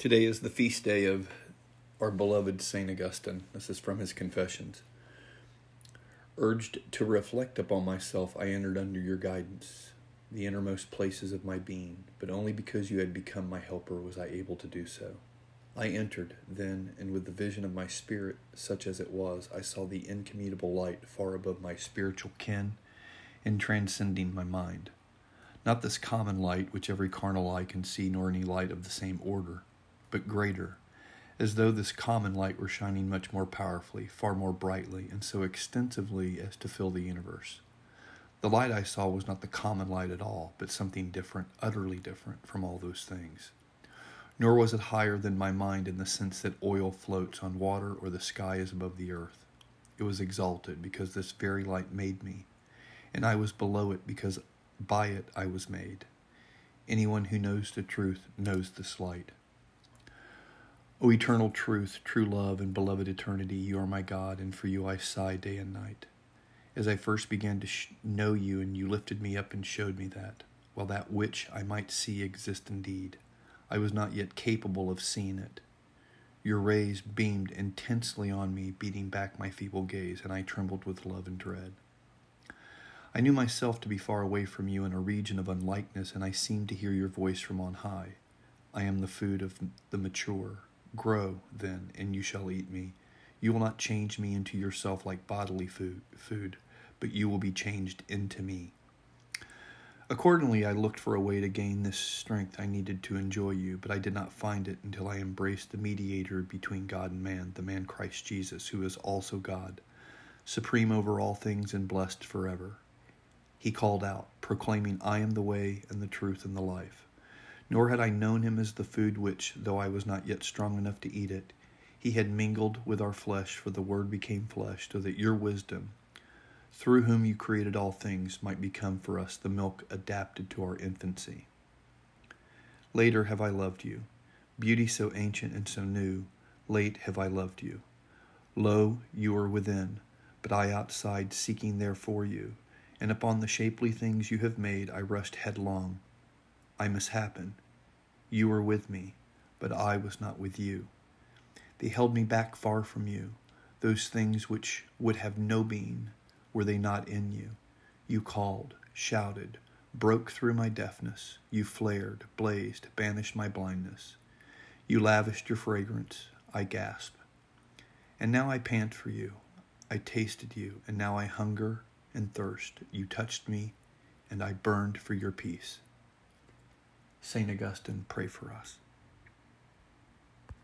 Today is the feast day of our beloved St. Augustine. This is from his Confessions. Urged to reflect upon myself, I entered under your guidance, the innermost places of my being, but only because you had become my helper was I able to do so. I entered, then, and with the vision of my spirit, such as it was, I saw the incommutable light far above my spiritual ken and transcending my mind. Not this common light which every carnal eye can see, nor any light of the same order but greater, as though this common light were shining much more powerfully, far more brightly, and so extensively as to fill the universe. The light I saw was not the common light at all, but something different, utterly different from all those things. Nor was it higher than my mind in the sense that oil floats on water or the sky is above the earth. It was exalted because this very light made me, and I was below it because by it I was made. Anyone who knows the truth knows this light. O eternal truth, true love, and beloved eternity, you are my God, and for you I sigh day and night. As I first began to sh- know you, and you lifted me up and showed me that, while that which I might see exist indeed, I was not yet capable of seeing it. Your rays beamed intensely on me, beating back my feeble gaze, and I trembled with love and dread. I knew myself to be far away from you in a region of unlikeness, and I seemed to hear your voice from on high. I am the food of the mature, Grow, then, and you shall eat me. You will not change me into yourself like bodily food, food, but you will be changed into me. Accordingly, I looked for a way to gain this strength I needed to enjoy you, but I did not find it until I embraced the mediator between God and man, the man Christ Jesus, who is also God, supreme over all things and blessed forever. He called out, proclaiming, I am the way and the truth and the life. Nor had I known him as the food which, though I was not yet strong enough to eat it, he had mingled with our flesh, for the Word became flesh, so that your wisdom, through whom you created all things, might become for us the milk adapted to our infancy. Later have I loved you, beauty so ancient and so new, late have I loved you. Lo, you are within, but I outside, seeking there for you, and upon the shapely things you have made I rushed headlong I must happen. You were with me, but I was not with you. They held me back far from you. Those things which would have no being, were they not in you? You called, shouted, broke through my deafness. You flared, blazed, banished my blindness. You lavished your fragrance. I gasp. And now I pant for you. I tasted you, and now I hunger and thirst. You touched me, and I burned for your peace. St. Augustine, pray for us.